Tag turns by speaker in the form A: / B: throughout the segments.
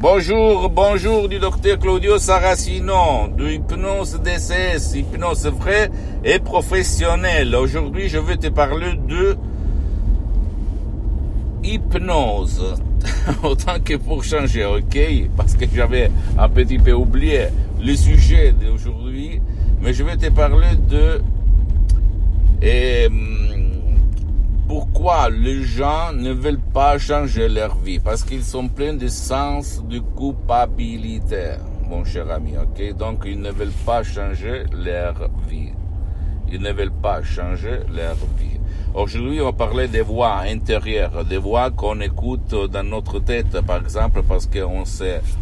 A: Bonjour, bonjour du docteur Claudio Saracino, de Hypnose DCS, hypnose vraie et professionnelle. Aujourd'hui, je vais te parler de hypnose. Autant que pour changer, ok? Parce que j'avais un petit peu oublié le sujet d'aujourd'hui, mais je vais te parler de et, pourquoi les gens ne veulent pas changer leur vie Parce qu'ils sont pleins de sens de culpabilité, mon cher ami, ok? Donc ils ne veulent pas changer leur vie. Ils ne veulent pas changer leur vie. Aujourd'hui, on parlait des voix intérieures, des voix qu'on écoute dans notre tête, par exemple, parce qu'on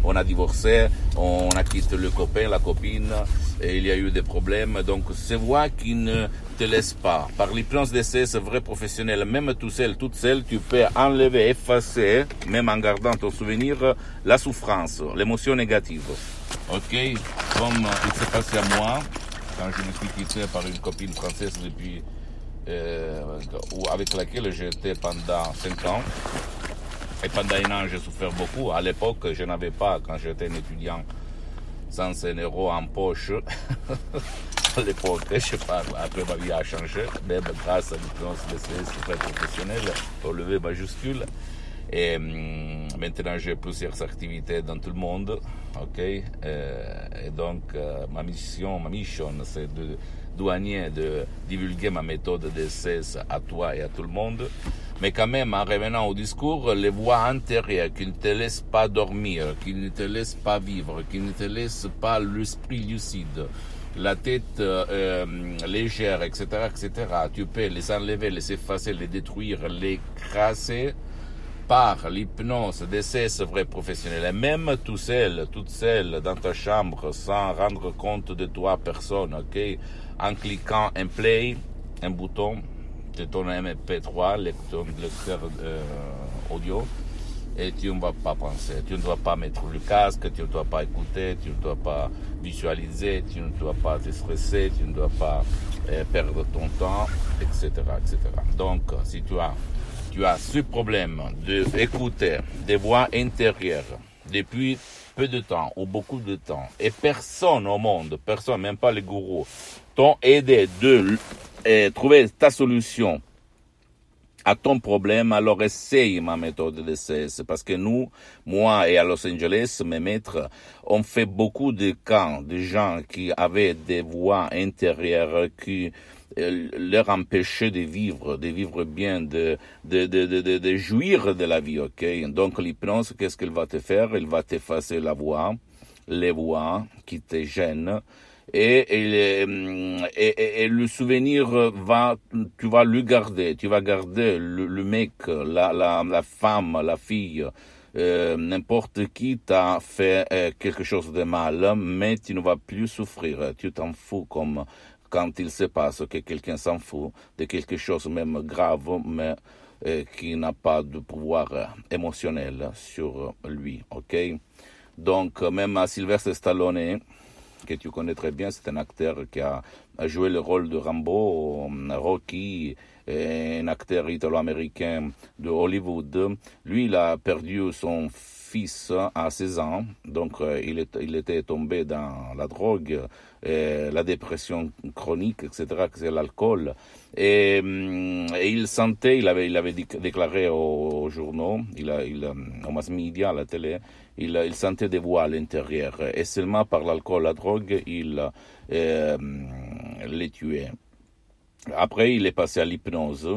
A: on a divorcé, on a quitté le copain, la copine, et il y a eu des problèmes. Donc, ces voix qui ne te laissent pas. Par l'hypnose d'essai, c'est vrai professionnel, même tout seul, toute seule, tu peux enlever, effacer, même en gardant ton souvenir, la souffrance, l'émotion négative. Ok? Comme il s'est passé à moi, quand je me suis quitté par une copine française depuis euh, avec laquelle j'étais pendant 5 ans. Et pendant un an, j'ai souffert beaucoup. À l'époque, je n'avais pas, quand j'étais un étudiant, 105 euros en poche. à l'époque, je parle, après ma vie a changé, même grâce à l'hypnose de très professionnelle, au lever majuscule. Et hum, maintenant, j'ai plusieurs activités dans tout le monde. ok? Euh, et donc, euh, ma mission, ma mission, c'est de douanier de divulguer ma méthode de cesse à toi et à tout le monde. Mais quand même, en revenant au discours, les voix intérieures qui ne te laissent pas dormir, qui ne te laissent pas vivre, qui ne te laissent pas l'esprit lucide, la tête euh, légère, etc., etc., tu peux les enlever, les effacer, les détruire, les crasser par l'hypnose des cesses vrais professionnels, et même tout seul, toute seule dans ta chambre, sans rendre compte de toi, personne, ok, en cliquant un play, un bouton de ton MP3, lecteur, lecteur euh, audio, et tu ne vas pas penser, tu ne dois pas mettre le casque, tu ne dois pas écouter, tu ne dois pas visualiser, tu ne dois pas te stresser, tu ne dois pas euh, perdre ton temps, etc., etc. Donc, si tu as tu as ce problème d'écouter des voix intérieures depuis peu de temps ou beaucoup de temps, et personne au monde, personne, même pas les gourous, t'ont aidé de eh, trouver ta solution à ton problème, alors essaye ma méthode de cesse. Parce que nous, moi et à Los Angeles, mes maîtres, on fait beaucoup de cas de gens qui avaient des voix intérieures qui euh, leur empêcher de vivre, de vivre bien, de, de, de, de, de jouir de la vie, ok? Donc l'hypnose, qu'est-ce qu'elle va te faire? Elle va t'effacer la voix, les voix qui te gênent, et, et, et, et, le souvenir va, tu vas le garder, tu vas garder le, le mec, la, la, la femme, la fille, euh, n'importe qui t'a fait euh, quelque chose de mal, mais tu ne vas plus souffrir, tu t'en fous comme quand il se passe que quelqu'un s'en fout de quelque chose même grave, mais euh, qui n'a pas de pouvoir émotionnel sur lui, ok? Donc, même à Sylvester Stallone, que tu connais très bien, c'est un acteur qui a, joué le rôle de Rambo, Rocky, un acteur italo-américain de Hollywood. Lui, il a perdu son fils à 16 ans, donc euh, il, était tombé dans la drogue, euh, la dépression chronique, etc., c'est l'alcool. Et, hum, et, il sentait, il avait, déclaré aux, journaux, il il, aux mass media, à la télé, il, sentait des voix à l'intérieur. Et seulement par l'alcool, la drogue, il euh, les tuait. Après, il est passé à l'hypnose.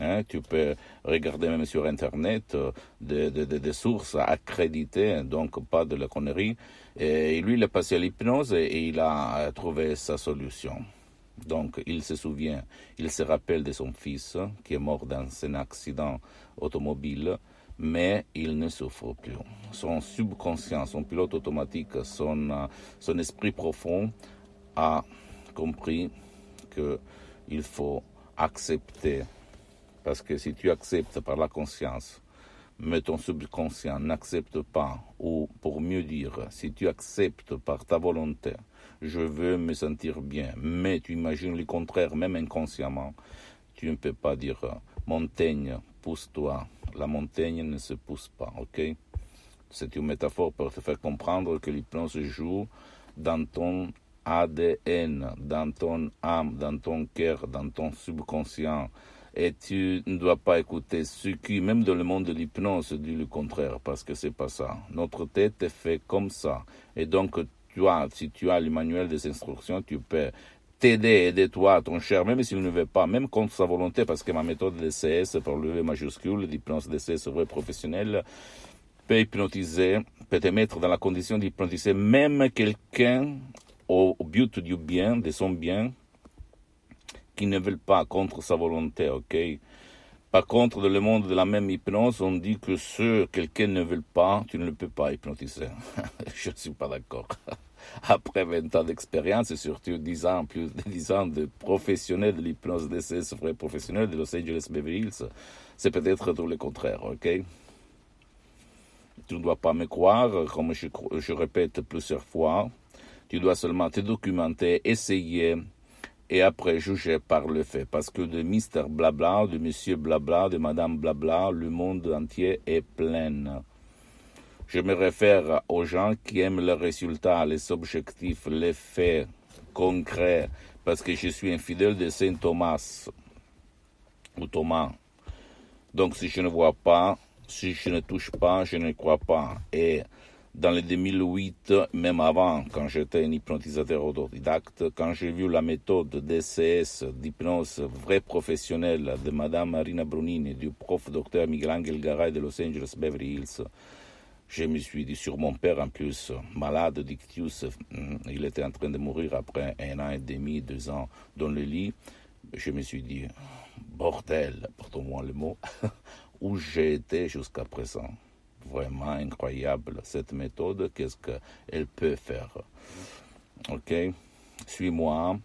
A: Hein, tu peux regarder même sur Internet euh, des, sources accréditées, donc pas de la connerie. Et lui, il est passé à l'hypnose et il a trouvé sa solution. Donc, il se souvient, il se rappelle de son fils qui est mort dans un accident automobile mais il ne souffre plus. Son subconscient, son pilote automatique, son, son esprit profond a compris qu'il faut accepter. Parce que si tu acceptes par la conscience, mais ton subconscient n'accepte pas, ou pour mieux dire, si tu acceptes par ta volonté, je veux me sentir bien, mais tu imagines le contraire, même inconsciemment, tu ne peux pas dire montagne, pousse-toi. La montagne ne se pousse pas, ok? C'est une métaphore pour te faire comprendre que l'hypnose joue dans ton ADN, dans ton âme, dans ton cœur, dans ton subconscient. Et tu ne dois pas écouter ce qui, même dans le monde de l'hypnose, dit le contraire, parce que c'est pas ça. Notre tête est faite comme ça. Et donc, tu as, si tu as le manuel des instructions, tu peux t'aider, aider toi, ton cher, même s'il ne veut pas, même contre sa volonté, parce que ma méthode de CS, pour le majuscule, l'hypnose CS vrai professionnel, peut hypnotiser, peut te mettre dans la condition d'hypnotiser même quelqu'un au, but du bien, de son bien, qui ne veulent pas contre sa volonté, ok? Par contre, dans le monde de la même hypnose, on dit que ce quelqu'un ne veut pas, tu ne le peux pas hypnotiser. Je ne suis pas d'accord. Après 20 ans d'expérience et surtout 10 ans, plus de 10 ans de professionnel de l'hypnose d'essai, vrai professionnel de Los Angeles Beverly Hills, c'est peut-être tout le contraire, ok? Tu ne dois pas me croire, comme je répète plusieurs fois, tu dois seulement te documenter, essayer et après juger par le fait. Parce que de Mister Blabla, de Monsieur Blabla, de Madame Blabla, le monde entier est plein. Je me réfère aux gens qui aiment les résultats, les objectifs, les faits concrets, parce que je suis un fidèle de Saint Thomas ou Thomas. Donc si je ne vois pas, si je ne touche pas, je ne crois pas. Et dans le 2008, même avant, quand j'étais un hypnotisateur autodidacte, quand j'ai vu la méthode DCS d'hypnose vrai professionnelle de Madame Marina Brunini et du prof docteur Miguel Angel Garay de Los Angeles Beverly Hills, je me suis dit sur mon père en plus, malade d'ictus, hmm, il était en train de mourir après un an et demi, deux ans dans le lit. Je me suis dit, bordel, pardon-moi le mot, où j'ai été jusqu'à présent? Vraiment incroyable cette méthode, qu'est-ce qu'elle peut faire. Ok, suis-moi,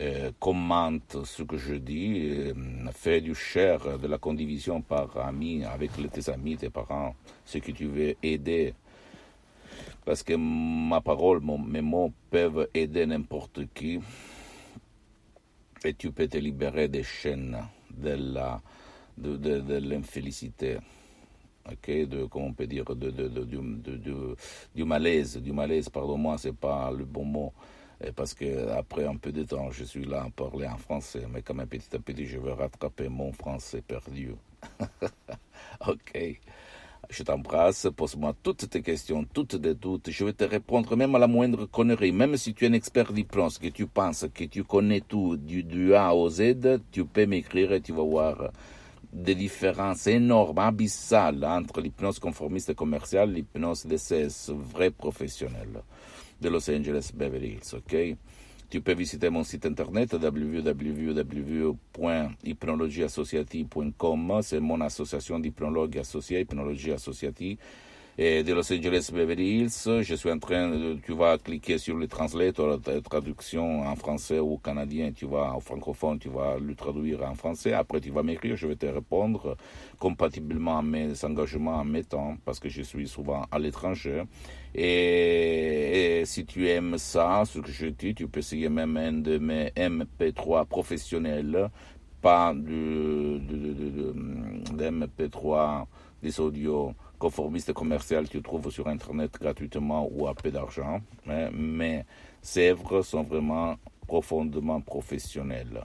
A: euh, commente ce que je dis, euh, fais du share, de la condivision par amis, avec tes amis, tes parents, ceux que tu veux aider. Parce que ma parole, mes mots peuvent aider n'importe qui. Et tu peux te libérer des chaînes de la de, de, de l'infélicité ok, de, comment on peut dire, de, de, du, malaise, du malaise, pardon-moi, c'est pas le bon mot, parce que après un peu de temps, je suis là à parler en français, mais quand même petit à petit, je vais rattraper mon français perdu. ok. Je t'embrasse, pose-moi toutes tes questions, toutes tes doutes. Je vais te répondre même à la moindre connerie. Même si tu es un expert d'hypnose, que tu penses que tu connais tout du, du A au Z, tu peux m'écrire et tu vas voir des différences énormes, abyssales entre l'hypnose conformiste commerciale et l'hypnose DCS vrai professionnel de Los Angeles Beverly Hills. Ok, tu peux visiter mon site internet www.hypnologieassociative.com. C'est mon association d'hypnologues associés, Hypnologie Associative et de Los Angeles Beverly Hills. Je suis en train de, tu vas cliquer sur le translator, la traduction en français ou canadien, tu vas, en francophone, tu vas le traduire en français. Après, tu vas m'écrire, je vais te répondre compatiblement à mes engagements, à mes temps, parce que je suis souvent à l'étranger. Et, si tu aimes ça, ce que je dis, tu peux essayer même un de mes MP3 professionnels, pas de, de, de, de MP3, des audios conformiste commercial tu trouves sur Internet gratuitement ou à peu d'argent, mais, mais ces œuvres sont vraiment profondément professionnelles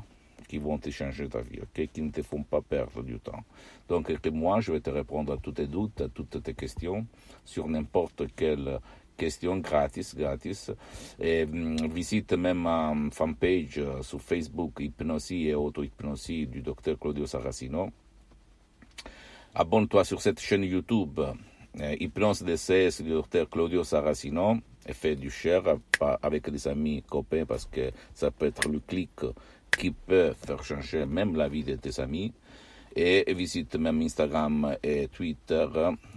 A: qui vont te changer ta vie, ok, qui ne te font pas perdre du temps. Donc, moi, je vais te répondre à tous tes doutes, à toutes tes questions sur n'importe quelle question gratis, gratis. Et hum, visite même ma fanpage euh, sur Facebook, Hypnosie et Auto-Hypnosie du docteur Claudio Saracino Abonne-toi sur cette chaîne YouTube. Hypnose DCS du docteur Claudio Saracino et fais du share avec des amis, copains, parce que ça peut être le clic qui peut faire changer même la vie de tes amis. Et visite même Instagram et Twitter,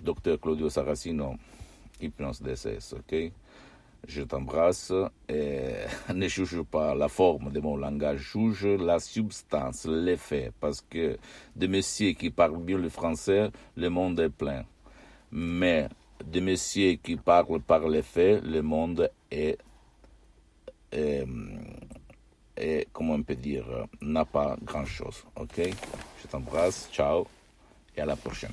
A: Dr Claudio Saracino, Hypnose DSS, ok? Je t'embrasse et ne juge pas la forme de mon langage, juge la substance, l'effet, parce que de messieurs qui parlent bien le français, le monde est plein. Mais de messieurs qui parlent par l'effet, le monde est, est, est, comment on peut dire, n'a pas grand-chose. Ok? Je t'embrasse, ciao, et à la prochaine.